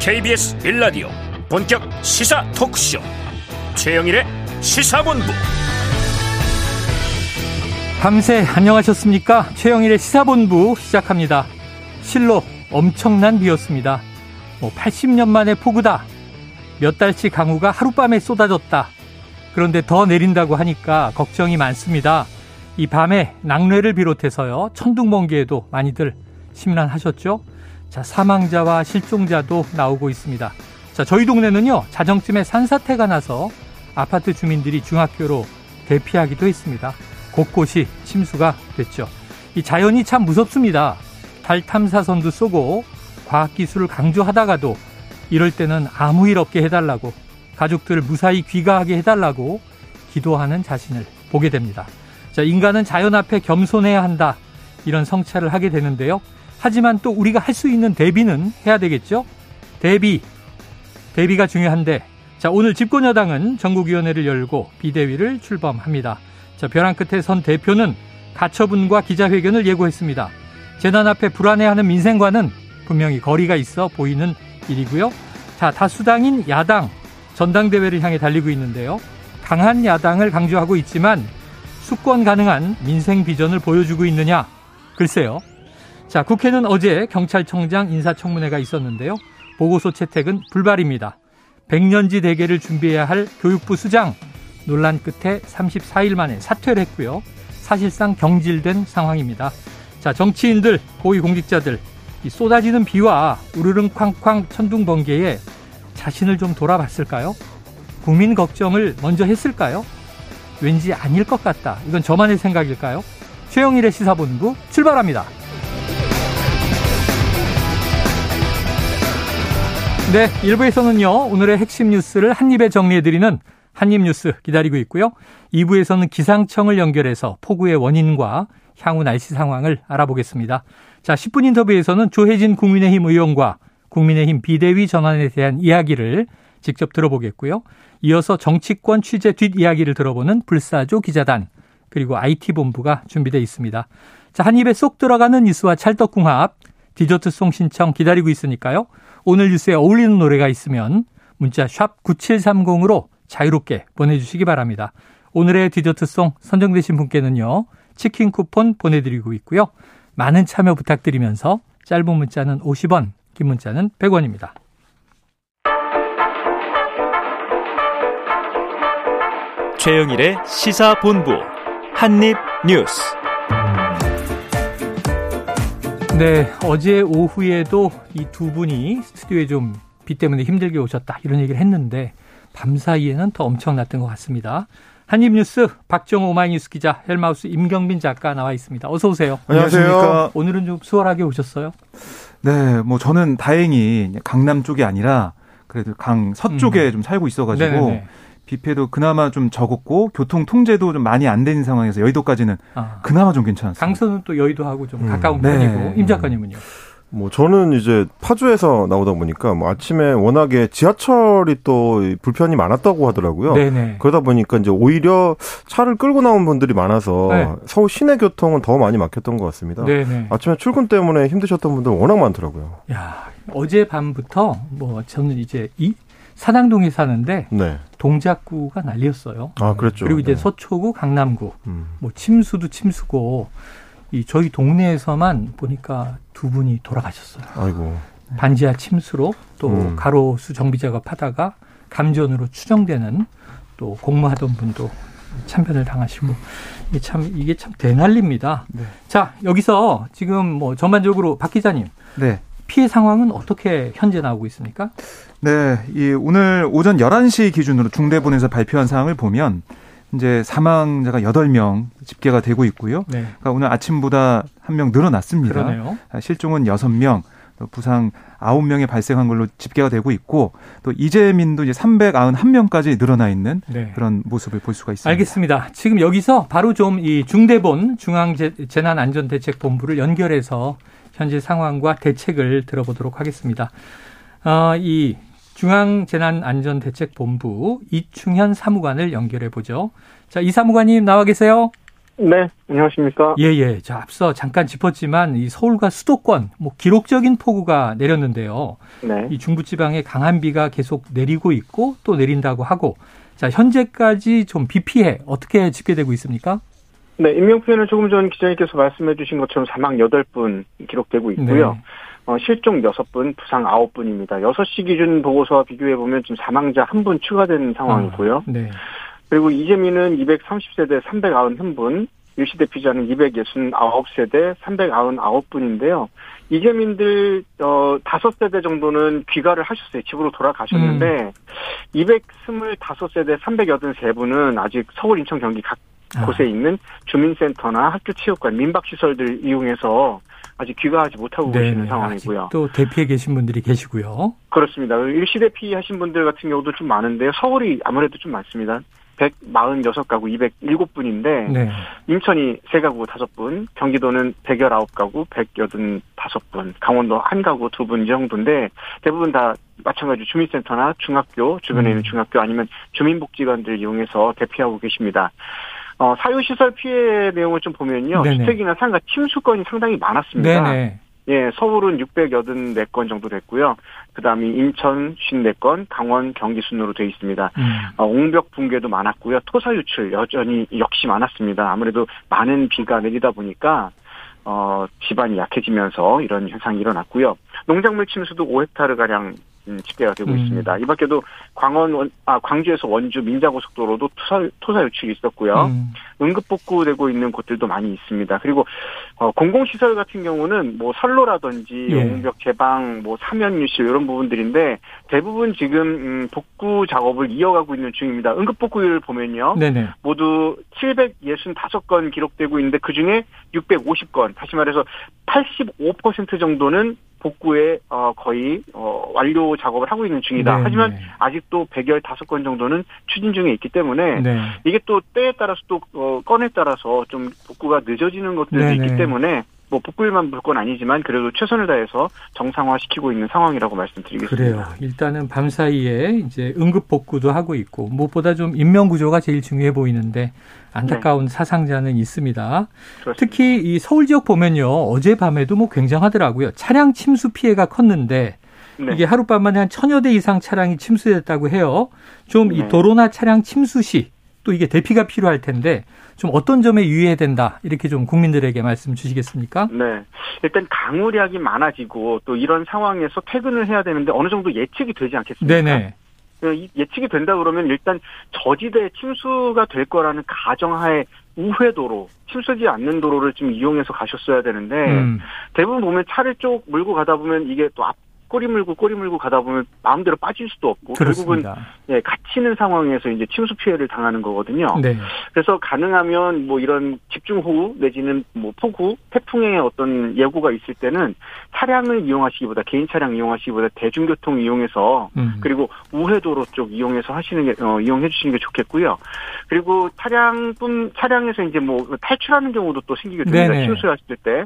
KBS 1라디오 본격 시사 토크쇼 최영일의 시사본부 밤새 안녕하셨습니까? 최영일의 시사본부 시작합니다. 실로 엄청난 비였습니다. 뭐 80년 만에 폭우다. 몇 달치 강우가 하룻밤에 쏟아졌다. 그런데 더 내린다고 하니까 걱정이 많습니다. 이 밤에 낙뢰를 비롯해서요. 천둥 번개에도 많이들 심란하셨죠? 자, 사망자와 실종자도 나오고 있습니다. 자, 저희 동네는요. 자정쯤에 산사태가 나서 아파트 주민들이 중학교로 대피하기도 했습니다. 곳곳이 침수가 됐죠. 이 자연이 참 무섭습니다. 달 탐사선도 쏘고 과학기술을 강조하다가도 이럴 때는 아무 일 없게 해달라고 가족들을 무사히 귀가하게 해달라고 기도하는 자신을 보게 됩니다. 자, 인간은 자연 앞에 겸손해야 한다. 이런 성찰을 하게 되는데요. 하지만 또 우리가 할 수 있는 대비는 해야 되겠죠? 대비. 대비가 중요한데, 자, 오늘 집권여당은 전국위원회를 열고 비대위를 출범합니다. 자, 벼랑 끝에 선 대표는 가처분과 기자회견을 예고했습니다. 재난 앞에 불안해하는 민생과는 분명히 거리가 있어 보이는 일이고요. 자, 다수당인 야당 전당대회를 향해 달리고 있는데요. 강한 야당을 강조하고 있지만 수권 가능한 민생 비전을 보여주고 있느냐? 글쎄요. 자, 국회는 어제 경찰청장 인사청문회가 있었는데요. 보고서 채택은 불발입니다. 백년지 대계를 준비해야 할 교육부 수장 논란 끝에 34일 만에 사퇴를 했고요. 사실상 경질된 상황입니다. 자, 정치인들, 고위공직자들, 이 쏟아지는 비와 우르릉 쾅쾅 천둥 번개에 자신을 좀 돌아봤을까요? 국민 걱정을 먼저 했을까요? 왠지 아닐 것 같다. 이건 저만의 생각일까요? 최영일의 시사본부 출발합니다. 네, 1부에서는요, 오늘의 핵심 뉴스를 한입에 정리해드리는 한입뉴스 기다리고 있고요. 2부에서는 기상청을 연결해서 폭우의 원인과 향후 날씨 상황을 알아보겠습니다. 자, 10분 인터뷰에서는 조혜진 국민의힘 의원과 국민의힘 비대위 전환에 대한 이야기를 직접 들어보겠고요. 이어서 정치권 취재 뒷이야기를 들어보는 불사조 기자단 그리고 IT본부가 준비되어 있습니다. 자, 한 입에 쏙 들어가는 뉴스와 찰떡궁합 디저트송 신청 기다리고 있으니까요. 오늘 뉴스에 어울리는 노래가 있으면 문자 샵 9730으로 자유롭게 보내주시기 바랍니다. 오늘의 디저트송 선정되신 분께는요. 치킨 쿠폰 보내드리고 있고요. 많은 참여 부탁드리면서 짧은 문자는 50원, 긴 문자는 100원입니다. 최영일의 시사본부 한입뉴스. 네, 어제 오후에도 이 두 분이 스튜디오에 좀 비 때문에 힘들게 오셨다 이런 얘기를 했는데 밤사이에는 더 엄청났던 것 같습니다. 한입뉴스 박정호 오마이뉴스 기자 헬마우스 임경빈 작가 나와 있습니다. 어서 오세요. 안녕하세요. 오늘은 좀 수월하게 오셨어요? 네, 뭐 저는 다행히 강남 쪽이 아니라 그래도 강 서쪽에 음. 좀 살고 있어가지고 네네네. 비 피해도 그나마 좀 적었고 교통 통제도 좀 많이 안 되는 상황에서 여의도까지는 아. 그나마 좀 괜찮았어요. 강서는 또 여의도하고 좀 음. 가까운 편이고 네. 임 작가님은요? 뭐 저는 이제 파주에서 나오다 보니까 뭐 아침에 워낙에 지하철이 또 불편이 많았다고 하더라고요. 네네. 그러다 보니까 이제 오히려 차를 끌고 나온 분들이 많아서 네. 서울 시내 교통은 더 많이 막혔던 것 같습니다. 네네. 아침에 출근 때문에 힘드셨던 분들 워낙 많더라고요. 야 어제 밤부터 뭐 저는 이제 이 사당동에 사는데 네. 동작구가 난리였어요. 아 그렇죠. 그리고 이제 네. 서초구, 강남구, 음. 뭐 침수도 침수고 이 저희 동네에서만 보니까 두 분이 돌아가셨어요. 아이고. 반지하 침수로 또 음. 가로수 정비 작업하다가 감전으로 추정되는 또 공무하던 분도 참변을 당하시고 이게 참 이게 참 대난리입니다. 네. 자 여기서 지금 뭐 전반적으로 박 기자님 네. 피해 상황은 어떻게 현재 나오고 있습니까? 네, 이 오늘 오전 11시 기준으로 중대본에서 발표한 사항을 보면 이제 사망자가 8명 집계가 되고 있고요. 네. 그러니까 오늘 아침보다 한 명 늘어났습니다. 그러네요. 실종은 6명, 또 부상 9명이 발생한 걸로 집계가 되고 있고 또 이재민도 이제 391명까지 늘어나 있는 네. 그런 모습을 볼 수가 있습니다. 알겠습니다. 지금 여기서 바로 좀 이 중대본 중앙재난안전대책본부를 연결해서 현재 상황과 대책을 들어보도록 하겠습니다. 어, 이 중앙재난안전대책본부 이충현 사무관을 연결해 보죠. 자, 이 사무관님 나와 계세요? 네, 안녕하십니까? 예, 예. 자, 앞서 잠깐 짚었지만 이 서울과 수도권 뭐 기록적인 폭우가 내렸는데요. 네. 이 중부 지방에 강한 비가 계속 내리고 있고 또 내린다고 하고 자, 현재까지 좀 비 피해 어떻게 집계되고 있습니까? 네, 인명피해는 조금 전 기자님께서 말씀해 주신 것처럼 사망 8분 기록되고 있고요. 네. 어, 실종 6분, 부상 9분입니다. 6시 기준 보고서와 비교해 보면 지금 사망자 한분 추가된 상황이고요. 아, 네. 그리고 이재민은 230세대 391분, 일시대 피자는 269세대 399분인데요. 이재민들 어 5세대 정도는 귀가를 하셨어요. 집으로 돌아가셨는데 음. 225세대 383분은 아직 서울, 인천, 경기 각 아. 곳에 있는 주민센터나 학교 체육관, 민박시설들 이용해서 아직 귀가하지 못하고 네, 계시는 상황이고요. 또 대피해 계신 분들이 계시고요. 그렇습니다. 일시 대피 하신 분들 같은 경우도 좀 많은데요. 서울이 아무래도 좀 많습니다. 146가구 207분인데 네. 인천이 3가구 5분, 경기도는 119가구 185분, 강원도 1가구 2분 이 정도인데 대부분 다 마찬가지로 주민센터나 중학교 주변에 있는 음. 중학교 아니면 주민복지관들 이용해서 대피하고 계십니다. 어, 사유시설 피해 내용을 좀 보면요. 네네. 주택이나 상가 침수 건이 상당히 많았습니다. 네네. 예, 서울은 684건 정도 됐고요. 그 다음에 인천 54건, 강원, 경기 순으로 되어 있습니다. 음. 어, 옹벽 붕괴도 많았고요. 토사 유출 여전히 역시 많았습니다. 아무래도 많은 비가 내리다 보니까 어, 집안이 약해지면서 이런 현상이 일어났고요. 농작물 침수도 5헥타르 가량 음, 집계가 되고 음. 있습니다. 이 밖에도 광원, 원, 아, 광주에서 원주 민자고속도로도 토사, 토사 유출이 있었고요. 음. 응급복구되고 있는 곳들도 많이 있습니다. 그리고, 어, 공공시설 같은 경우는 뭐 선로라든지 예. 용벽 개방, 뭐 사면 유실 이런 부분들인데 대부분 지금, 음, 복구 작업을 이어가고 있는 중입니다. 응급복구율 보면요. 네네. 모두 765건 기록되고 있는데 그 중에 650건, 다시 말해서 85% 정도는 복구에 어 거의 어 완료 작업을 하고 있는 중이다. 네, 하지만 네. 아직도 115건 정도는 추진 중에 있기 때문에 네. 이게 또 때에 따라서 또 어 건에 따라서 좀 복구가 늦어지는 것들도 네, 있기 네. 때문에 뭐 복구일만 볼 건 아니지만 그래도 최선을 다해서 정상화시키고 있는 상황이라고 말씀드리겠습니다. 그래요. 일단은 밤 사이에 이제 응급 복구도 하고 있고 무엇보다 좀 인명 구조가 제일 중요해 보이는데 안타까운 네. 사상자는 있습니다. 그렇습니다. 특히 이 서울 지역 보면요. 어젯밤에도 뭐 굉장하더라고요. 차량 침수 피해가 컸는데 네. 이게 하룻밤 에한 천여 대 이상 차량이 침수됐다고 해요. 좀이 네. 도로나 차량 침수 시 또 이게 대피가 필요할 텐데 좀 어떤 점에 유의해야 된다 이렇게 좀 국민들에게 말씀 주시겠습니까? 네, 일단 강우량이 많아지고 또 이런 상황에서 퇴근을 해야 되는데 어느 정도 예측이 되지 않겠습니까? 네네. 그 예측이 된다 그러면 일단 저지대 침수가 될 거라는 가정하에 우회도로 침수지 않는 도로를 좀 이용해서 가셨어야 되는데 음. 대부분 보면 차를 쭉 몰고 가다 보면 이게 또 앞, 꼬리 물고 꼬리 물고 가다 보면 마음대로 빠질 수도 없고 그렇습니다. 결국은 예, 갇히는 상황에서 이제 침수 피해를 당하는 거거든요. 네. 그래서 가능하면 뭐 이런 집중호우 내지는 뭐 폭우, 태풍의 어떤 예고가 있을 때는 차량을 이용하시기보다 개인 차량 이용하시기보다 대중교통 이용해서 음. 그리고 우회도로 쪽 이용해서 하시는 게 어, 이용해 주시는 게 좋겠고요. 그리고 차량뿐 차량에서 이제 뭐 탈출하는 경우도 또 생기게 됩니다. 침수하실 때.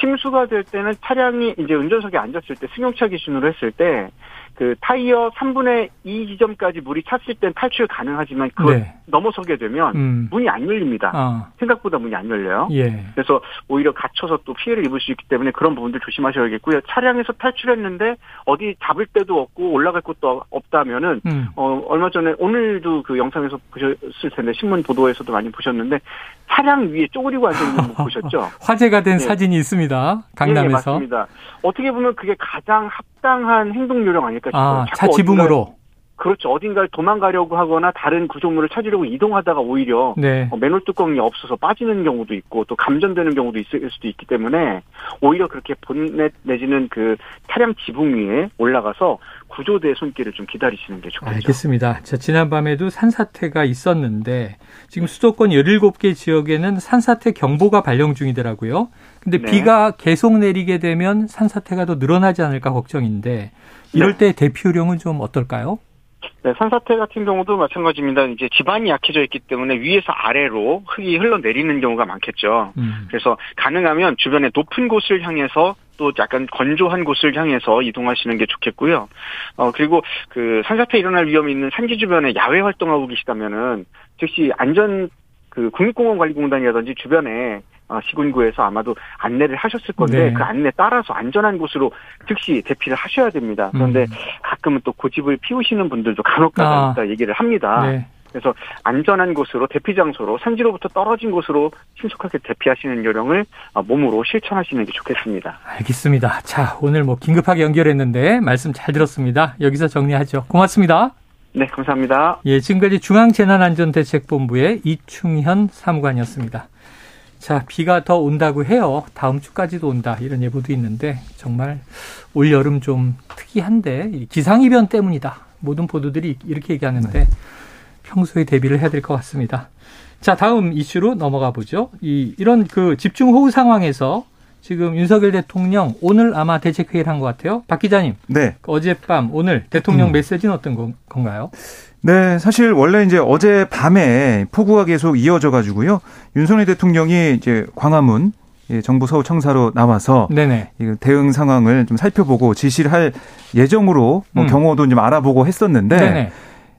침수가 될 때는 차량이 이제 운전석에 앉았을 때 승용차 기준으로 했을 때 그 타이어 3분의 2 지점까지 물이 찼을 땐 탈출 가능하지만 그걸 네. 넘어서게 되면 음. 문이 안 열립니다. 어. 생각보다 문이 안 열려요. 예. 그래서 오히려 갇혀서 또 피해를 입을 수 있기 때문에 그런 부분들 조심하셔야겠고요. 차량에서 탈출했는데 어디 잡을 데도 없고 올라갈 곳도 없다면은 음. 어 얼마 전에 오늘도 그 영상에서 보셨을 텐데 신문 보도에서도 많이 보셨는데 차량 위에 쪼그리고 앉아 있는 거 보셨죠? 화제가 된 네. 사진이 있습니다. 강남에서. 네, 맞습니다. 어떻게 보면 그게 가장 합당한 행동 요령 아닐까 싶어요. 아, 차지붕으로. 그렇죠. 어딘가를 도망가려고 하거나 다른 구조물을 찾으려고 이동하다가 오히려 네. 어, 맨홀 뚜껑이 없어서 빠지는 경우도 있고 또 감전되는 경우도 있을 수도 있기 때문에 오히려 그렇게 본넷 내지는 그 차량 지붕 위에 올라가서 구조대 손길을 좀 기다리시는 게 좋겠죠. 알겠습니다. 자, 지난밤에도 산사태가 있었는데 지금 수도권 17개 지역에는 산사태 경보가 발령 중이더라고요. 근데 네. 비가 계속 내리게 되면 산사태가 더 늘어나지 않을까 걱정인데 이럴 네. 때 대피 요령은 좀 어떨까요? 네, 산사태 같은 경우도 마찬가지입니다. 이제 지반이 약해져 있기 때문에 위에서 아래로 흙이 흘러내리는 경우가 많겠죠. 음. 그래서 가능하면 주변에 높은 곳을 향해서 또 약간 건조한 곳을 향해서 이동하시는 게 좋겠고요. 어, 그리고 그 산사태 일어날 위험이 있는 산지 주변에 야외 활동하고 계시다면은 즉시 안전 그 국립공원관리공단이라든지 주변에 어, 시군구에서 아마도 안내를 하셨을 건데 네. 그 안내 따라서 안전한 곳으로 즉시 대피를 하셔야 됩니다. 그런데 음. 가끔은 또 고집을 피우시는 분들도 간혹가다 아. 얘기를 합니다. 네. 그래서 안전한 곳으로 대피 장소로 산지로부터 떨어진 곳으로 신속하게 대피하시는 요령을 어, 몸으로 실천하시는 게 좋겠습니다. 알겠습니다. 자, 오늘 뭐 긴급하게 연결했는데 말씀 잘 들었습니다. 여기서 정리하죠. 고맙습니다. 네, 감사합니다. 예, 지금까지 중앙재난안전대책본부의 이충현 사무관이었습니다. 자, 비가 더 온다고 해요. 다음 주까지도 온다. 이런 예보도 있는데 정말 올 여름 좀 특이한데 기상이변 때문이다. 모든 보도들이 이렇게 얘기하는데 네. 평소에 대비를 해야 될 것 같습니다. 자, 다음 이슈로 넘어가 보죠. 이, 이런 그 집중호우 상황에서 지금 윤석열 대통령 오늘 아마 대책회의를 한 것 같아요. 박 기자님. 네. 그 어젯밤 오늘 대통령 음. 메시지는 어떤 건가요? 네, 사실 원래 이제 어제 밤에 폭우가 계속 이어져 가지고요. 윤석열 대통령이 이제 광화문 예, 정부 서울 청사로 나와서 네네. 대응 상황을 좀 살펴보고 지시를 할 예정으로 뭐 음. 경호도 좀 알아보고 했었는데 네네.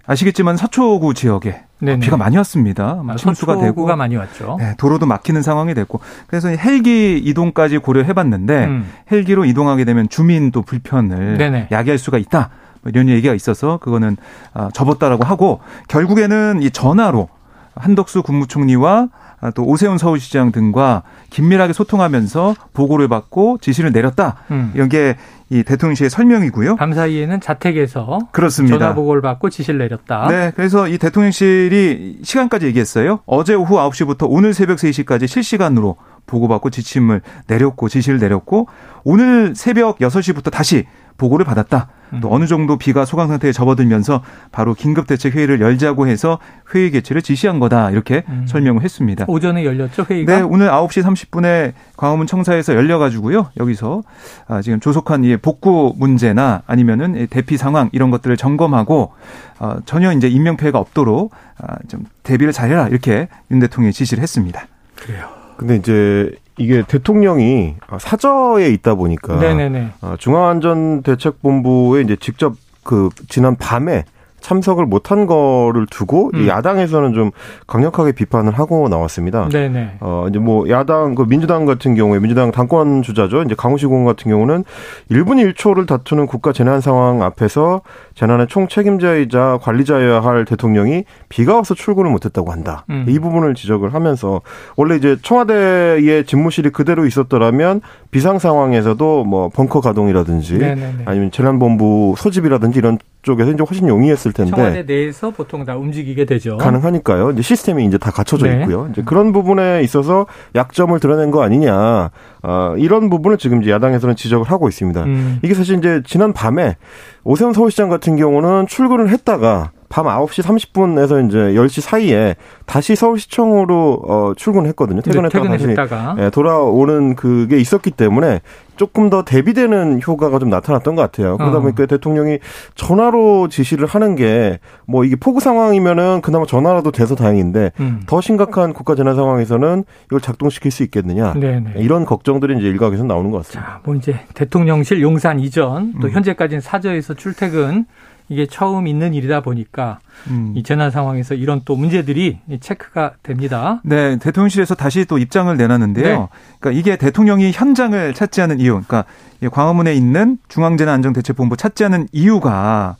아시겠지만 서초구 지역에 네네. 비가 많이 왔습니다. 아, 침수가 되고 많이 왔죠. 네, 도로도 막히는 상황이 됐고 그래서 헬기 이동까지 고려해봤는데 음. 헬기로 이동하게 되면 주민도 불편을 네네. 야기할 수가 있다. 뭐 이런 얘기가 있어서 그거는 아, 접었다라고 하고 결국에는 이 전화로 한덕수 국무총리와 아, 또 오세훈 서울시장 등과 긴밀하게 소통하면서 보고를 받고 지시를 내렸다. 음. 이런 게이 대통령실의 설명이고요. 밤 사이에는 자택에서 그렇습니다. 전화 보고를 받고 지시를 내렸다. 네, 그래서 이 대통령실이 시간까지 얘기했어요. 어제 오후 9시부터 오늘 새벽 3시까지 실시간으로 보고받고 지침을 내렸고 지시를 내렸고 오늘 새벽 6시부터 다시 보고를 받았다. 또 어느 정도 비가 소강 상태에 접어들면서 바로 긴급 대책 회의를 열자고 해서 회의 개최를 지시한 거다 이렇게 음. 설명을 했습니다. 오전에 열렸죠 회의가? 네, 오늘 9시 30분에 광화문 청사에서 열려 가지고요. 여기서 아, 지금 조속한 이 복구 문제나 아니면은 대피 상황 이런 것들을 점검하고 어, 전혀 이제 인명 피해가 없도록 아, 좀 대비를 잘해라 이렇게 윤 대통령이 지시를 했습니다. 그래요. 근데 이제 이게 대통령이 사저에 있다 보니까 네네네. 어, 중앙안전대책본부에 이제 직접 그 지난 밤에 참석을 못한 거를 두고 음. 야당에서는 좀 강력하게 비판을 하고 나왔습니다. 네네. 어 이제 뭐 야당 그 민주당 같은 경우에 민주당 당권 주자죠. 이제 강우시공 같은 경우는 1분 1초를 다투는 국가 재난 상황 앞에서 재난의 총 책임자이자 관리자여야 할 대통령이 비가 와서 출근을 못했다고 한다. 음. 이 부분을 지적을 하면서 원래 이제 청와대의 집무실이 그대로 있었더라면 비상 상황에서도 뭐 벙커 가동이라든지 네네네. 아니면 재난본부 소집이라든지 이런 쪽에서 이제 훨씬 용이했을 텐데 청와대 내에서 보통 다 움직이게 되죠. 가능하니까요. 이제 시스템이 이제 다 갖춰져 네. 있고요. 이제 그런 부분에 있어서 약점을 드러낸 거 아니냐. 어, 이런 부분을 지금 이제 야당에서는 지적을 하고 있습니다. 음. 이게 사실 이제 지난 밤에 오세훈 서울시장 같은 경우는 출근을 했다가 밤 9시 30분에서 이제 10시 사이에 다시 서울시청으로 어, 출근했거든요. 퇴근했다가 다시 예, 돌아오는 그게 있었기 때문에 조금 더 대비되는 효과가 좀 나타났던 것 같아요. 그러다 어. 보니까 대통령이 전화로 지시를 하는 게 뭐 이게 폭우 상황이면은 그나마 전화라도 돼서 다행인데 음. 더 심각한 국가 재난 상황에서는 이걸 작동시킬 수 있겠느냐 네네. 이런 걱정들이 이제 일각에서 나오는 것 같습니다. 자, 뭐 이제 대통령실 용산 이전 또 음. 현재까지는 사저에서 출퇴근 이게 처음 있는 일이다 보니까 음. 이 재난 상황에서 이런 또 문제들이 체크가 됩니다. 네, 대통령실에서 다시 또 입장을 내놨는데요. 네. 그러니까 이게 대통령이 현장을 찾지 않은 이유, 그러니까 광화문에 있는 중앙재난안전대책본부 찾지 않은 이유가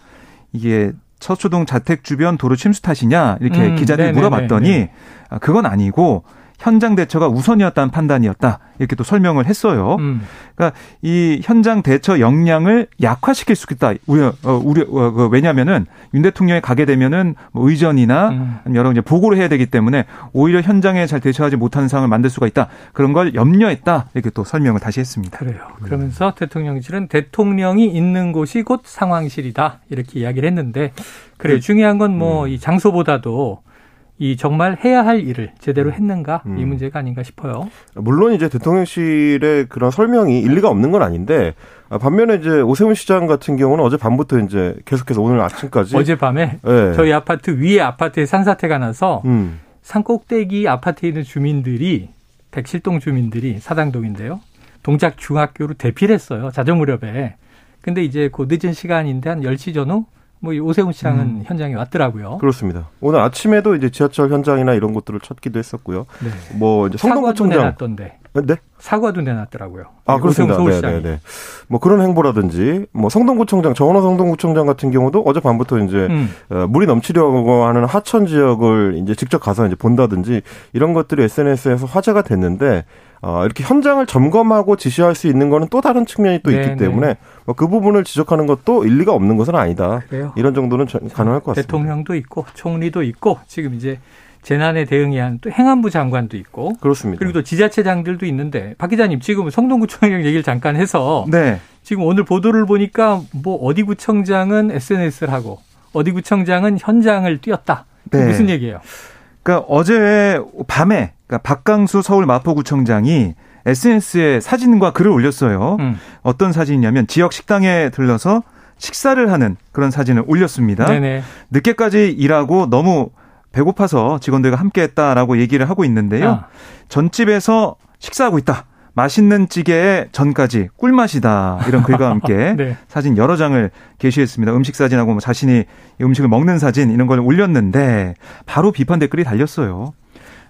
이게 서초동 자택 주변 도로 침수 탓이냐 이렇게 음, 기자들이 물어봤더니 네. 그건 아니고 현장 대처가 우선이었다는 판단이었다. 이렇게 또 설명을 했어요. 음. 그러니까 이 현장 대처 역량을 약화시킬 수 있다. 우려, 어, 우려, 어, 그 왜냐면은 윤 대통령이 가게 되면은 뭐 의전이나 음. 여러 이제 보고를 해야 되기 때문에 오히려 현장에 잘 대처하지 못하는 상황을 만들 수가 있다. 그런 걸 염려했다. 이렇게 또 설명을 다시 했습니다. 그래요. 그러면서 대통령실은 대통령이 있는 곳이 곧 상황실이다. 이렇게 이야기를 했는데 그래요. 그 중요한 건 뭐이 음. 장소보다도 이 정말 해야 할 일을 제대로 음. 했는가 음. 이 문제가 아닌가 싶어요. 물론 이제 대통령실의 그런 설명이 일리가 없는 건 아닌데 아, 반면에 이제 오세훈 시장 같은 경우는 어제 밤부터 이제 계속해서 오늘 아침까지 어제 밤에 네. 저희 아파트 위에 아파트에 산사태가 나서 음. 산 꼭대기 아파트에 있는 주민들이 백실동 주민들이 사당동인데요. 동작 중학교로 대피를 했어요. 자정 무렵에. 근데 이제 그 늦은 시간인데 한 10시 전후 뭐 오세훈 시장은 음. 현장에 왔더라고요. 그렇습니다. 오늘 아침에도 이제 지하철 현장이나 이런 것들을 찾기도 했었고요. 네. 뭐 이제 성동구청장 내놨던데. 네? 사과도 내놨더라고요. 아 그렇습니다. 네, 네, 네. 뭐 그런 행보라든지 뭐 성동구청장 정원호 성동구청장 같은 경우도 어젯밤부터 이제 음. 어, 물이 넘치려고 하는 하천 지역을 이제 직접 가서 이제 본다든지 이런 것들이 SNS에서 화제가 됐는데 어, 이렇게 현장을 점검하고 지시할 수 있는 거는 또 다른 측면이 또 있기 네, 네. 때문에 뭐 그 부분을 지적하는 것도 일리가 없는 것은 아니다. 그래요. 이런 정도는 가능할 것 같습니다. 대통령도 있고 총리도 있고 지금 이제 재난에 대응해야 또 행안부 장관도 있고 그렇습니다. 그리고 또 지자체장들도 있는데 박 기자님 지금 성동구청장 얘기를 잠깐 해서 네. 지금 오늘 보도를 보니까 뭐 어디 구청장은 SNS를 하고 어디 구청장은 현장을 뛰었다. 네. 무슨 얘기예요? 그러니까 어제 밤에 그러니까 박강수 서울 마포구청장이 SNS에 사진과 글을 올렸어요. 음. 어떤 사진이냐면 지역 식당에 들러서 식사를 하는 그런 사진을 올렸습니다. 네네. 늦게까지 일하고 너무 배고파서 직원들과 함께 했다라고 얘기를 하고 있는데요. 아. 전집에서 식사하고 있다. 맛있는 찌개에 전까지 꿀맛이다. 이런 글과 함께 네. 사진 여러 장을 게시했습니다. 음식 사진하고 뭐 자신이 음식을 먹는 사진 이런 걸 올렸는데 바로 비판 댓글이 달렸어요.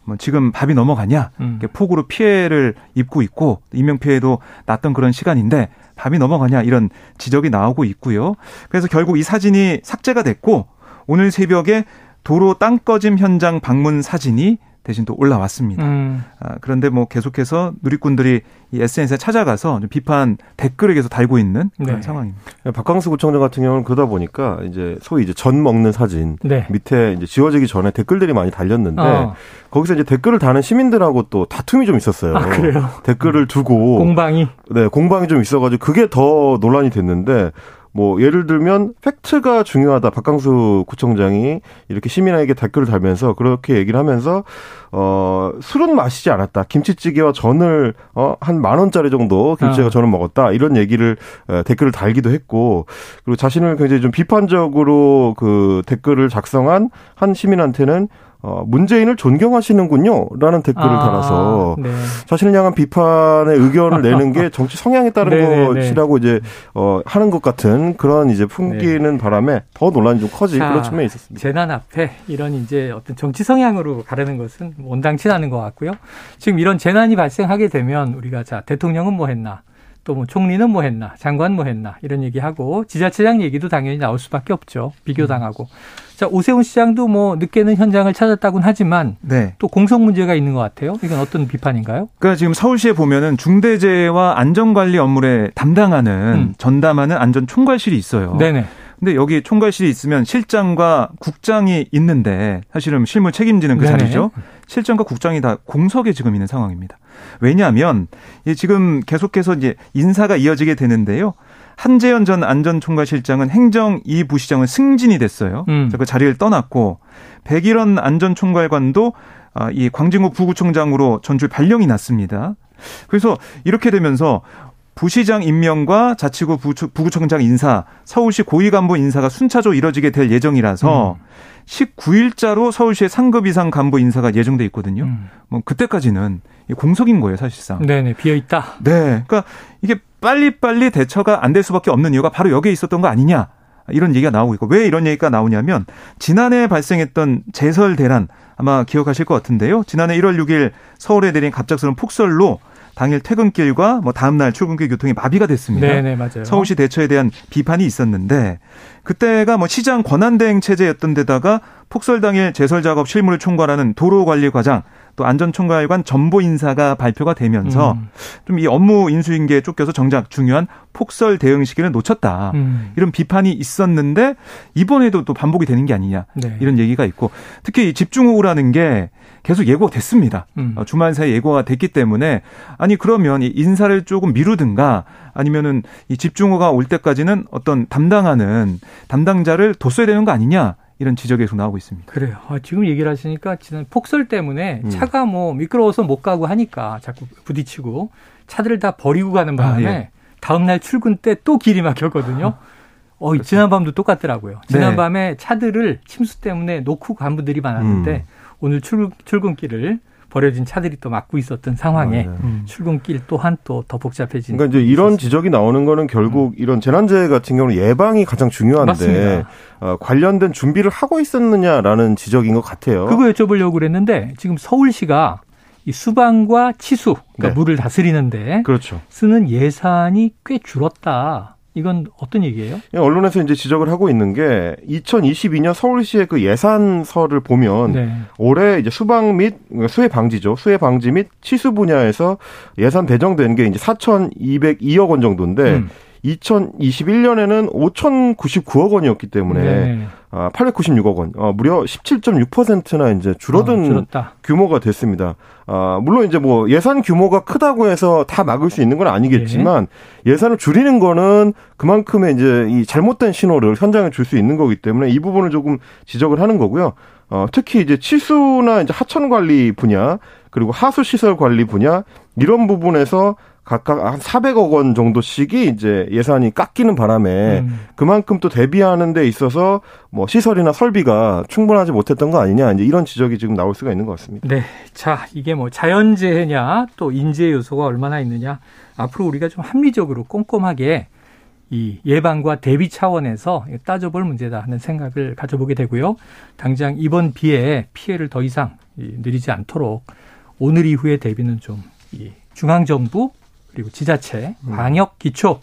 뭐 지금 밥이 넘어가냐? 음. 폭우로 피해를 입고 있고 인명 피해도 났던 그런 시간인데 밥이 넘어가냐 이런 지적이 나오고 있고요. 그래서 결국 이 사진이 삭제가 됐고 오늘 새벽에 도로 땅 꺼짐 현장 방문 사진이 대신 또 올라왔습니다. 음. 아, 그런데 뭐 계속해서 누리꾼들이 이 SNS에 찾아가서 좀 비판 댓글을 계속 달고 있는 그런 네. 상황입니다. 박광수 구청장 같은 경우는 그러다 보니까 이제 소위 이제 전 먹는 사진 네. 밑에 이제 지워지기 전에 댓글들이 많이 달렸는데 어. 거기서 이제 댓글을 다는 시민들하고 또 다툼이 좀 있었어요. 아, 그래요? 댓글을 두고 공방이 네 공방이 좀 있어가지고 그게 더 논란이 됐는데 뭐 예를 들면 팩트가 중요하다. 박강수 구청장이 이렇게 시민에게 댓글을 달면서 그렇게 얘기를 하면서 어 술은 마시지 않았다. 김치찌개와 전을 어한 만 원짜리 정도 김치찌개와 아. 전을 먹었다. 이런 얘기를 어, 댓글을 달기도 했고 그리고 자신을 굉장히 좀 비판적으로 그 댓글을 작성한 한 시민한테는 어, 문재인을 존경하시는군요. 라는 댓글을 아, 달아서 네. 자신을 향한 비판의 의견을 내는 게 정치 성향에 따른 네, 네, 네, 것이라고 이제 어, 하는 것 같은 그런 이제 풍기는 네. 바람에 더 논란이 좀 커진 자, 그런 측면이 있었습니다. 재난 앞에 이런 이제 어떤 정치 성향으로 가르는 것은 원당치 않은 것 같고요. 지금 이런 재난이 발생하게 되면 우리가 자 대통령은 뭐 했나 또 뭐 총리는 뭐 했나 장관 뭐 했나 이런 얘기하고 지자체장 얘기도 당연히 나올 수밖에 없죠. 비교당하고. 음. 자, 오세훈 시장도 뭐 늦게는 현장을 찾았다곤 하지만 네. 또 공석 문제가 있는 것 같아요. 이건 어떤 비판인가요? 그러니까 지금 서울시에 보면은 중대재해와 안전관리 업무에 담당하는 음. 전담하는 안전총괄실이 있어요. 네네. 근데 여기 총괄실이 있으면 실장과 국장이 있는데 사실은 실무 책임지는 그 네네. 자리죠. 실장과 국장이 다 공석에 지금 있는 상황입니다. 왜냐하면 지금 계속해서 이제 인사가 이어지게 되는데요. 한재현 전 안전총괄실장은 행정 2부시장은 승진이 됐어요. 음. 그 자리를 떠났고 백일원 안전총괄관도 아, 이 광진구 부구청장으로 전출 발령이 났습니다. 그래서 이렇게 되면서 부시장 임명과 자치구 부구청장 인사, 서울시 고위 간부 인사가 순차적으로 이뤄지게 될 예정이라서 음. 19일자로 서울시의 상급 이상 간부 인사가 예정돼 있거든요. 음. 뭐 그때까지는 공석인 거예요, 사실상. 네네, 비어 있다. 네. 그러니까 이게 빨리 빨리 대처가 안 될 수밖에 없는 이유가 바로 여기에 있었던 거 아니냐. 이런 얘기가 나오고 있고 왜 이런 얘기가 나오냐면 지난해 발생했던 제설 대란 아마 기억하실 것 같은데요. 지난해 1월 6일 서울에 내린 갑작스러운 폭설로 당일 퇴근길과 뭐 다음날 출근길 교통이 마비가 됐습니다. 네네, 맞아요. 서울시 대처에 대한 비판이 있었는데 그때가 뭐 시장 권한대행 체제였던 데다가 폭설 당일 제설 작업 실무를 총괄하는 도로관리과장 또 안전총괄관 전보 인사가 발표가 되면서 음. 좀이 업무 인수인계에 쫓겨서 정작 중요한 폭설 대응 시기를 놓쳤다. 음. 이런 비판이 있었는데 이번에도 또 반복이 되는 게 아니냐. 네. 이런 얘기가 있고 특히 이 집중호우라는 게 계속 예고가 됐습니다. 음. 어, 주말 사이 예고가 됐기 때문에 아니 그러면 이 인사를 조금 미루든가 아니면은 이 집중호가 올 때까지는 어떤 담당하는 담당자를 뒀어야 되는 거 아니냐 이런 지적이 계속 나오고 있습니다. 그래요. 아, 지금 얘기를 하시니까 지난 폭설 때문에 음. 차가 뭐 미끄러워서 못 가고 하니까 자꾸 부딪히고 차들을 다 버리고 가는 바람에 아, 예. 다음 날 출근 때 또 길이 막혔거든요. 어, 그렇죠. 지난밤도 똑같더라고요. 지난밤에 네. 차들을 침수 때문에 놓고 간 분들이 많았는데 음. 오늘 출, 출근길을 버려진 차들이 또 막고 있었던 상황에 아, 네. 음. 출근길 또한 또 더 복잡해진. 그러니까 이제 이런 지적이 나오는 거는 결국 음. 이런 재난재해 같은 경우는 예방이 가장 중요한데 어, 관련된 준비를 하고 있었느냐라는 지적인 것 같아요. 그거 여쭤보려고 그랬는데 지금 서울시가 이 수방과 치수, 그러니까 네. 물을 다스리는데 그렇죠. 쓰는 예산이 꽤 줄었다. 이건 어떤 얘기예요? 예, 언론에서 이제 지적을 하고 있는 게 2022년 서울시의 그 예산서를 보면 네. 올해 이제 수방 및 수해 방지죠. 수해 방지 및 치수 분야에서 예산 배정된 게 이제 4,202억 원 정도인데 음. 2021년에는 5,099억 원이었기 때문에 네. 896억 아, 원, 어, 무려 17.6%나 이제 줄어든 어, 규모가 됐습니다. 아, 물론 이제 뭐 예산 규모가 크다고 해서 다 막을 수 있는 건 아니겠지만 네. 예산을 줄이는 거는 그만큼의 이제 이 잘못된 신호를 현장에 줄 수 있는 거기 때문에 이 부분을 조금 지적을 하는 거고요. 어, 특히 이제 치수나 이제 하천 관리 분야 그리고 하수 시설 관리 분야 이런 부분에서 각각 한 400억 원 정도씩이 이제 예산이 깎이는 바람에 음. 그만큼 또 대비하는 데 있어서 뭐 시설이나 설비가 충분하지 못했던 거 아니냐 이제 이런 지적이 지금 나올 수가 있는 것 같습니다. 네. 자, 이게 뭐 자연재해냐 또 인재 요소가 얼마나 있느냐 앞으로 우리가 좀 합리적으로 꼼꼼하게 이 예방과 대비 차원에서 따져볼 문제다 하는 생각을 가져보게 되고요. 당장 이번 비에 피해를 더 이상 늘리지 않도록 오늘 이후의 대비는 좀 중앙정부 그리고 지자체, 음. 방역 기초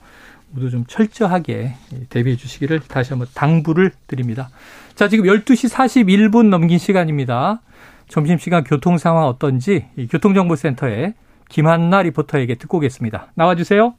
모두 좀 철저하게 대비해 주시기를 다시 한번 당부를 드립니다. 자, 지금 12시 41분 넘긴 시간입니다. 점심시간 교통 상황 어떤지 교통정보센터에 김한나 리포터에게 듣고 오겠습니다. 나와주세요.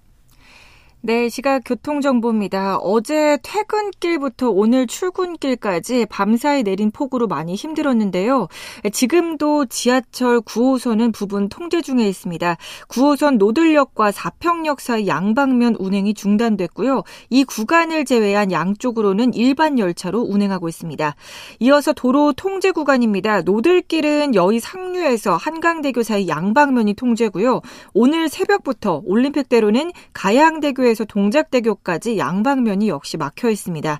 네, 시각 교통정보입니다. 어제 퇴근길부터 오늘 출근길까지 밤사이 내린 폭우로 많이 힘들었는데요. 지금도 지하철 9호선은 부분 통제 중에 있습니다. 9호선 노들역과 사평역 사이 양방면 운행이 중단됐고요. 이 구간을 제외한 양쪽으로는 일반 열차로 운행하고 있습니다. 이어서 도로 통제 구간입니다. 노들길은 여의 상류에서 한강대교 사이 양방면이 통제고요. 오늘 새벽부터 올림픽대로는 가양대교에 서울에서 동작대교까지 양방면이 역시 막혀 있습니다.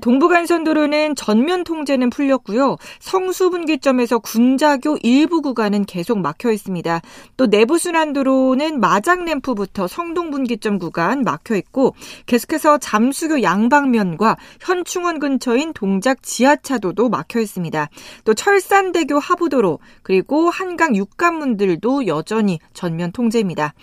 동부간선도로는 전면 통제는 풀렸고요. 성수분기점에서 군자교 일부 구간은 계속 막혀 있습니다. 또 내부순환도로는 마장램프부터 성동분기점 구간 막혀 있고 계속해서 잠수교 양방면과 현충원 근처인 동작 지하차도도 막혀 있습니다. 또 철산대교 하부도로 그리고 한강 육관문들도 여전히 전면 통제입니다.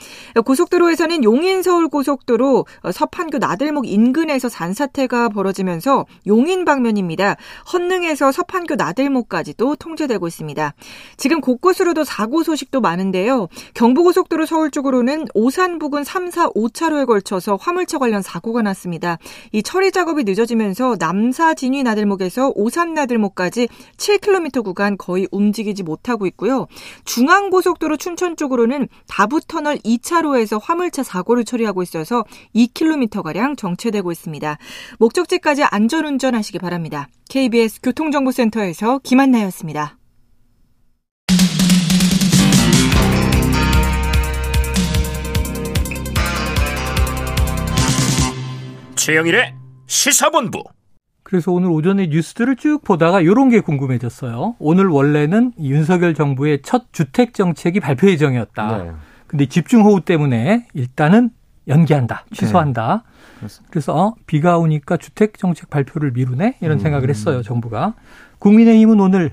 고속도로에서는 용인서울 고속도로 고속도로 어, 서판교 나들목 인근에서 산사태가 벌어지면서 용인 방면입니다. 헌능에서 서판교 나들목까지도 통제되고 있습니다. 지금 곳곳으로도 사고 소식도 많은데요. 경부고속도로 서울 쪽으로는 오산 부근 3, 4, 5차로에 걸쳐서 화물차 관련 사고가 났습니다. 이 처리 작업이 늦어지면서 남사 진위 나들목에서 오산 나들목까지 7km 구간 거의 움직이지 못하고 있고요. 중앙고속도로 춘천 쪽으로는 다부터널 2차로에서 화물차 사고를 처리하고 있어서 2km가량 정체되고 있습니다. 목적지까지 안전운전 하시기 바랍니다. KBS 교통정보센터에서 김한나였습니다. 최영일의 시사본부. 그래서 오늘 오전에 뉴스들을 쭉 보다가 이런 게 궁금해졌어요. 오늘 원래는 윤석열 정부의 첫 주택 정책이 발표 예정이었다. 네. 근데 집중호우 때문에 일단은 연기한다, 취소한다. 네. 그래서 어, 비가 오니까 주택 정책 발표를 미루네 이런 음. 생각을 했어요 정부가. 국민의힘은 오늘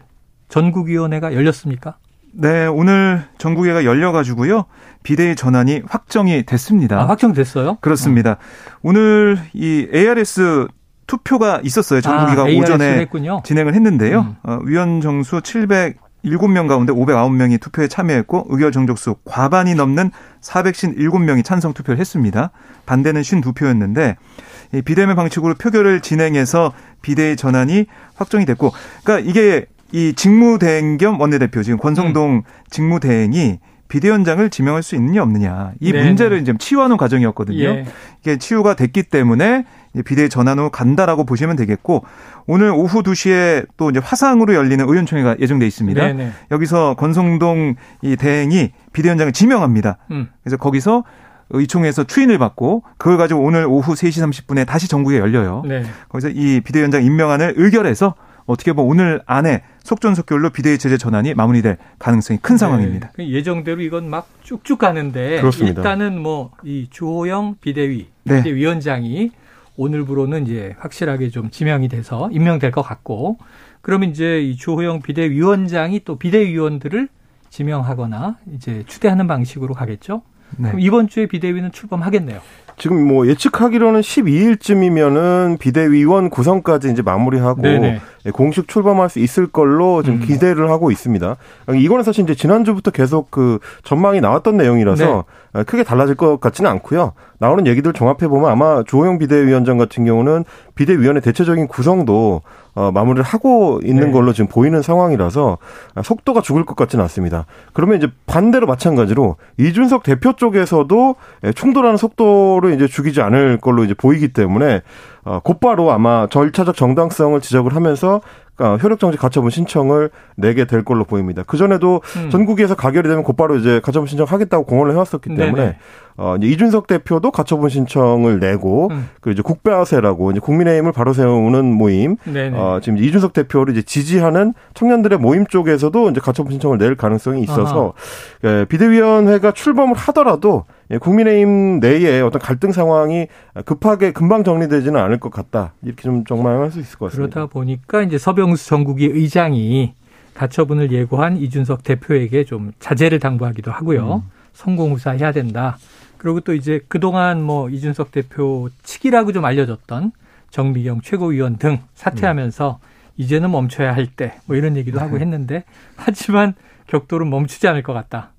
전국위원회가 열렸습니까? 네, 오늘 전국회가 열려가지고요. 비대위 전환이 확정이 됐습니다. 아, 확정됐어요? 그렇습니다. 어. 오늘 이 ARS 투표가 있었어요. 전국위가 아, 오전에 했군요. 진행을 했는데요. 음. 어, 위원 정수 700 7명 가운데 509명이 투표에 참여했고 의결 정족수 과반이 넘는 457명이 찬성 투표를 했습니다. 반대는 52표였는데 이 비대면 방식으로 표결을 진행해서 비대위 전환이 확정이 됐고 그러니까 이게 이 직무대행 겸 원내대표 지금 권성동 음. 직무대행이 비대위원장을 지명할 수 있느냐 없느냐 이 네네. 문제를 이제 치유하는 과정이었거든요. 예. 이게 치유가 됐기 때문에 비대위 전환 후 간다라고 보시면 되겠고 오늘 오후 2시에 또 이제 화상으로 열리는 의원총회가 예정돼 있습니다. 네네. 여기서 권성동 이 대행이 비대위원장을 지명합니다. 음. 그래서 거기서 의총에서 추인을 받고 그걸 가지고 오늘 오후 3시 30분에 다시 전국에 열려요. 네. 거기서 이 비대위원장 임명안을 의결해서 어떻게 보면 오늘 안에 속전속결로 비대위 체제 전환이 마무리될 가능성이 큰 네. 상황입니다. 그 예정대로 이건 막 쭉쭉 가는데 그렇습니다. 일단은 뭐 이 주호영 비대위 네. 위원장이 오늘부로는 이제 확실하게 좀 지명이 돼서 임명될 것 같고 그러면 이제 이 주호영 비대위원장이 또 비대위원들을 지명하거나 이제 추대하는 방식으로 가겠죠. 네. 그럼 이번 주에 비대위는 출범하겠네요. 지금 뭐 예측하기로는 12일쯤이면은 비대위원 구성까지 이제 마무리하고 네네. 예, 공식 출범할 수 있을 걸로 지금 음. 기대를 하고 있습니다. 이거는 사실 이제 지난주부터 계속 그 전망이 나왔던 내용이라서 네. 아, 크게 달라질 것 같지는 않고요. 나오는 얘기들 종합해 보면 아마 조호영 비대위원장 같은 경우는 비대위원회 대체적인 구성도 어, 마무리를 하고 있는 네. 걸로 지금 보이는 상황이라서 속도가 죽을 것 같지는 않습니다. 그러면 이제 반대로 마찬가지로 이준석 대표 쪽에서도 예, 충돌하는 속도를 이제 죽이지 않을 걸로 이제 보이기 때문에 어, 곧바로 아마 절차적 정당성을 지적을 하면서 어, 효력정지 가처분 신청을 내게 될 걸로 보입니다. 그 전에도 음. 전국에서 가결이 되면 곧바로 이제 가처분 신청하겠다고 공언을 해왔었기 때문에 네네. 어, 이제 이준석 대표도 가처분 신청을 내고 음. 그 이제 국배아세라고 이제 국민의힘을 바로 세우는 모임, 네네. 어, 지금 이준석 대표를 이제 지지하는 청년들의 모임 쪽에서도 이제 가처분 신청을 낼 가능성이 있어서 예, 비대위원회가 출범을 하더라도 예, 국민의힘 내에 어떤 갈등 상황이 급하게 금방 정리되지는 않을 것 같다 이렇게 좀 정망할 수 있을 것 같습니다. 그러다 보니까 이제 서병수 전국위 의장이 가처분을 예고한 이준석 대표에게 좀 자제를 당부하기도 하고요. 음. 성공후사해야 된다. 그리고 또 이제 그동안 뭐 이준석 대표 측이라고 좀 알려졌던 정미경 최고위원 등 사퇴하면서 음. 이제는 멈춰야 할 때 뭐 이런 얘기도 하고 네. 했는데 하지만 격돌은 멈추지 않을 것 같다.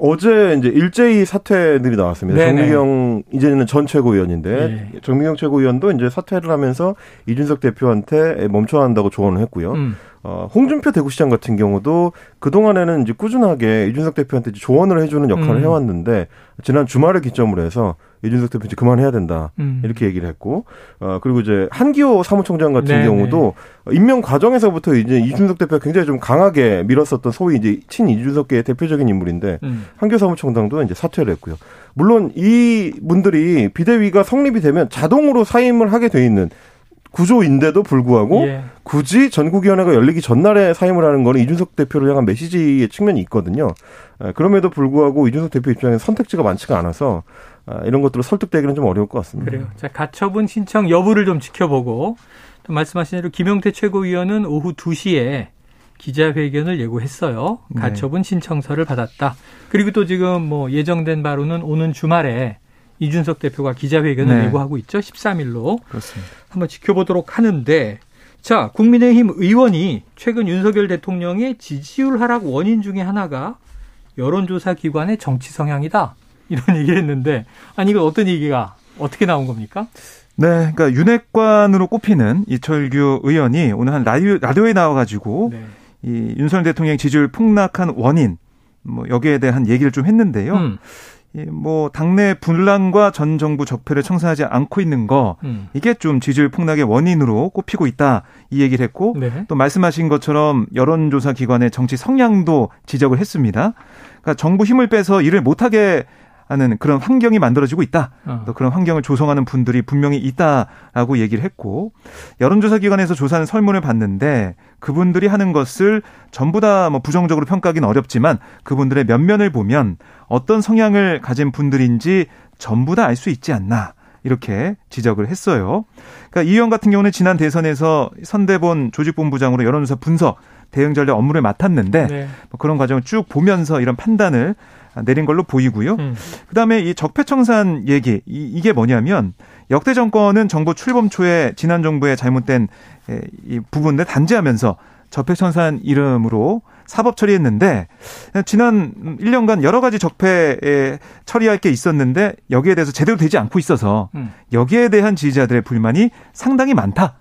어제 이제 일제히 사퇴들이 나왔습니다. 네네. 정미경 이제는 전 최고위원인데 네. 정미경 최고위원도 이제 사퇴를 하면서 이준석 대표한테 멈춰야 한다고 조언을 했고요. 음. 어, 홍준표 대구시장 같은 경우도 그동안에는 이제 꾸준하게 이준석 대표한테 조언을 해주는 역할을 음. 해왔는데 지난 주말을 기점으로 해서 이준석 대표 이제 그만해야 된다 음. 이렇게 얘기를 했고 어 그리고 이제 한기호 사무총장 같은 네네. 경우도 임명 과정에서부터 이제 이준석 대표 가 굉장히 좀 강하게 밀었었던 소위 이제 친 이준석계의 대표적인 인물인데 음. 한기호 사무총장도 이제 사퇴를 했고요. 물론 이 분들이 비대위가 성립이 되면 자동으로 사임을 하게 돼 있는 구조인데도 불구하고 예. 굳이 전국위원회가 열리기 전날에 사임을 하는 거는 이준석 대표를 향한 메시지의 측면이 있거든요. 그럼에도 불구하고 이준석 대표 입장에서 선택지가 많지가 않아서 아, 이런 것들을 설득되기는 좀 어려울 것 같습니다. 그래요. 자, 가처분 신청 여부를 좀 지켜보고 또 말씀하신 대로 김용태 최고위원은 오후 2시에 기자회견을 예고했어요. 네. 가처분 신청서를 받았다. 그리고 또 지금 뭐 예정된 바로는 오는 주말에 이준석 대표가 기자회견을 네. 예고하고 있죠. 13일로. 그렇습니다. 한번 지켜보도록 하는데 자, 국민의힘 의원이 최근 윤석열 대통령의 지지율 하락 원인 중에 하나가 여론조사 기관의 정치 성향이다. 이런 얘기를 했는데 아니 이거 어떤 얘기가 어떻게 나온 겁니까? 네, 그러니까 윤핵관으로 꼽히는 이철규 의원이 오늘 한 라디오, 라디오에 나와가지고 네. 이 윤석열 대통령 지지율 폭락한 원인 뭐 여기에 대한 얘기를 좀 했는데요. 음. 뭐 당내 분란과 전 정부 적폐를 청산하지 않고 있는 거 음. 이게 좀 지지율 폭락의 원인으로 꼽히고 있다 이 얘기를 했고 네. 또 말씀하신 것처럼 여론조사 기관의 정치 성향도 지적을 했습니다. 그러니까 정부 힘을 빼서 일을 못하게 하는 그런 환경이 만들어지고 있다. 어. 또 그런 환경을 조성하는 분들이 분명히 있다라고 얘기를 했고 여론조사 기관에서 조사하는 설문을 봤는데 그분들이 하는 것을 전부 다 뭐 부정적으로 평가하기는 어렵지만 그분들의 면면을 보면 어떤 성향을 가진 분들인지 전부 다 알 수 있지 않나. 이렇게 지적을 했어요. 그러니까 이 의원 같은 경우는 지난 대선에서 선대본 조직본부장으로 여론조사 분석 대응 전략 업무를 맡았는데 네. 뭐 그런 과정을 쭉 보면서 이런 판단을 내린 걸로 보이고요. 음. 그다음에 이 적폐청산 얘기 이, 게 뭐냐면 역대 정권은 정부 출범 초에 지난 정부의 잘못된 이 부분을 단죄하면서 적폐청산 이름으로 사법 처리했는데 지난 1년간 여러 가지 적폐에 처리할 게 있었는데 여기에 대해서 제대로 되지 않고 있어서 음. 여기에 대한 지지자들의 불만이 상당히 많다.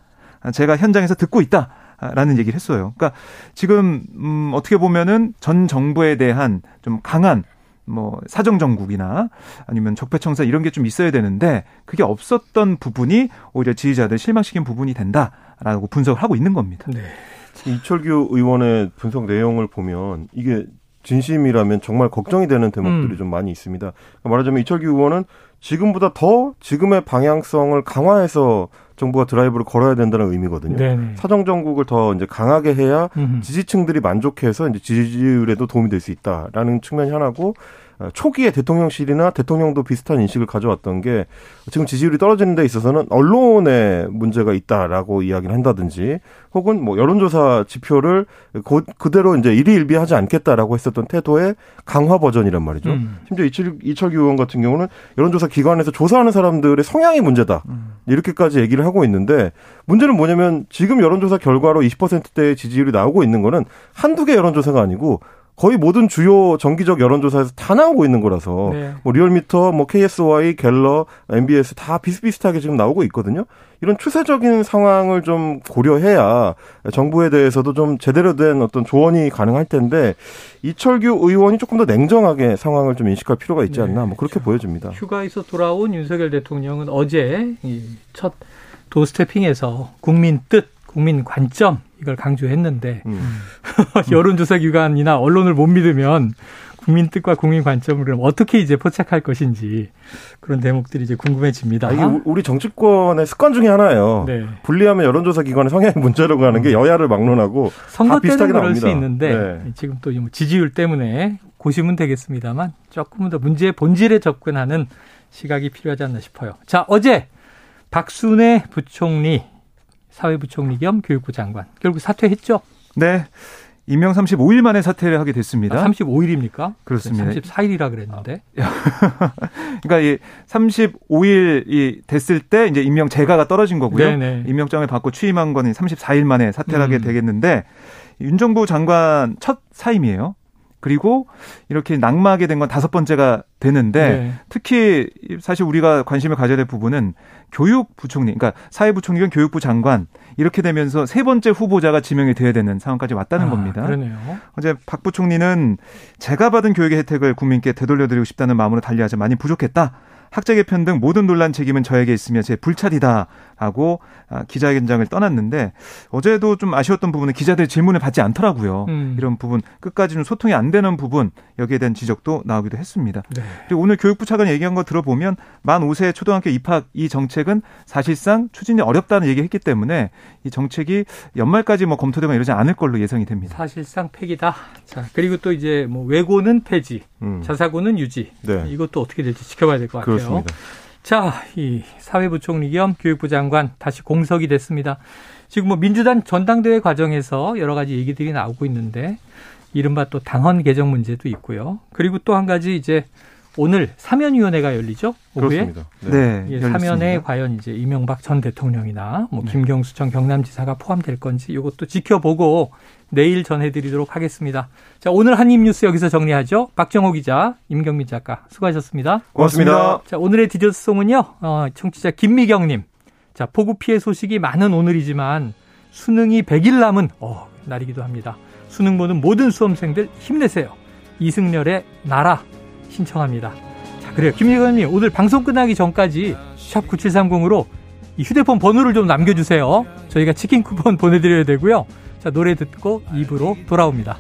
제가 현장에서 듣고 있다. 라는 얘기를 했어요. 그러니까 지금 음 어떻게 보면은 전 정부에 대한 좀 강한 뭐 사정정국이나 아니면 적폐청사 이런 게 좀 있어야 되는데 그게 없었던 부분이 오히려 지지자들 실망시킨 부분이 된다라고 분석을 하고 있는 겁니다. 네. 이철규 의원의 분석 내용을 보면 이게 진심이라면 정말 걱정이 되는 대목들이 음. 좀 많이 있습니다. 말하자면 이철규 의원은 지금보다 더 지금의 방향성을 강화해서 정부가 드라이브를 걸어야 된다는 의미거든요. 네네. 사정 정국을 더 이제 강하게 해야. 지지층들이 만족해서 이제 지지율에도 도움이 될 수 있다라는 측면이 하나고 어, 초기에 대통령실이나 대통령도 비슷한 인식을 가져왔던 게 지금 지지율이 떨어지는 데 있어서는 언론에 문제가 있다라고 이야기를 한다든지 혹은 뭐 여론조사 지표를 고, 그대로 이제 일희일비하지 않겠다라고 했었던 태도의 강화 버전이란 말이죠. 음. 심지어 이철, 이철규 의원 같은 경우는 여론조사 기관에서 조사하는 사람들의 성향이 문제다. 음. 이렇게까지 얘기를 하고 있는데 문제는 뭐냐면 지금 여론조사 결과로 20%대의 지지율이 나오고 있는 거는 한두 개 여론조사가 아니고 거의 모든 주요 정기적 여론조사에서 다 나오고 있는 거라서 네. 뭐 리얼미터, 뭐 KSY, 갤러, MBS 다 비슷비슷하게 지금 나오고 있거든요. 이런 추세적인 상황을 좀 고려해야 정부에 대해서도 좀 제대로 된 어떤 조언이 가능할 텐데 이철규 의원이 조금 더 냉정하게 상황을 좀 인식할 필요가 있지 네. 않나 뭐 그렇게 그렇죠. 보여집니다. 휴가에서 돌아온 윤석열 대통령은 어제 첫 도스태핑에서 국민 뜻 국민 관점 이걸 강조했는데 음. 여론조사 기관이나 언론을 못 믿으면 국민 뜻과 국민 관점을 그럼 어떻게 이제 포착할 것인지 그런 대목들이 이제 궁금해집니다. 아, 이게 우리 정치권의 습관 중에 하나예요. 네. 분리하면 여론조사 기관의 성향이 문제라고 하는 게 여야를 막론하고 선거 때는 그럴 나옵니다. 수 있는데 네. 지금 또뭐 지지율 때문에 고심은 되겠습니다만 조금은 더 문제의 본질에 접근하는 시각이 필요하지 않나 싶어요. 자 어제 박순애 부총리 사회부총리 겸 교육부 장관. 결국 사퇴했죠? 네. 임명 35일 만에 사퇴를 하게 됐습니다. 아, 35일입니까? 그렇습니다. 34일이라 그랬는데. 그러니까 이 35일이 됐을 때 이제 임명 재가가 떨어진 거고요. 네네. 임명장을 받고 취임한 거는 34일 만에 사퇴를 음. 하게 되겠는데 윤 정부 장관 첫 사임이에요. 그리고 이렇게 낙마하게 된 건 다섯 번째가 되는데 네. 특히 사실 우리가 관심을 가져야 될 부분은 교육부총리, 그러니까 사회부총리 경 교육부 장관 이렇게 되면서 세 번째 후보자가 지명이 돼야 되는 상황까지 왔다는 아, 겁니다. 그러네요. 어제 박 부총리는 제가 받은 교육의 혜택을 국민께 되돌려드리고 싶다는 마음으로 달리하자 많이 부족했다. 학제 개편 등 모든 논란 책임은 저에게 있으며 제 불찰이다라고 아, 기자회견장을 떠났는데 어제도 좀 아쉬웠던 부분은 기자들 질문을 받지 않더라고요. 음. 이런 부분 끝까지 좀 소통이 안 되는 부분 여기에 대한 지적도 나오기도 했습니다. 네. 그리고 오늘 교육부 차관이 얘기한 거 들어보면 만 5세 초등학교 입학 이 정책은 사실상 추진이 어렵다는 얘기했기 때문에 이 정책이 연말까지 뭐 검토되거나 이러지 않을 걸로 예상이 됩니다. 사실상 폐기다. 자 그리고 또 이제 뭐 외고는 폐지, 음. 자사고는 유지. 네. 이것도 어떻게 될지 지켜봐야 될 것 같아요. 그렇습니다. 자, 이 사회부총리 겸 교육부 장관 다시 공석이 됐습니다. 지금 뭐 민주당 전당대회 과정에서 여러 가지 얘기들이 나오고 있는데 이른바 또 당헌 개정 문제도 있고요. 그리고 또 한 가지 이제 오늘 사면위원회가 열리죠 오후에. 그렇습니다. 네. 네 사면에 과연 이제 이명박 전 대통령이나 뭐 네. 김경수 전 경남지사가 포함될 건지 이것도 지켜보고 내일 전해드리도록 하겠습니다. 자 오늘 한입뉴스 여기서 정리하죠. 박정호 기자, 임경민 작가 수고하셨습니다. 고맙습니다. 자 오늘의 디저트송은요. 어, 청취자 김미경님. 자 폭우 피해 소식이 많은 오늘이지만 수능이 100일 남은 어, 날이기도 합니다. 수능 보는 모든 수험생들 힘내세요. 이승열의 나라 신청합니다. 자, 그래요. 김예관님, 오늘 방송 끝나기 전까지 샵 9730으로 이 휴대폰 번호를 좀 남겨주세요. 저희가 치킨 쿠폰 보내드려야 되고요. 자, 노래 듣고 입으로 돌아옵니다.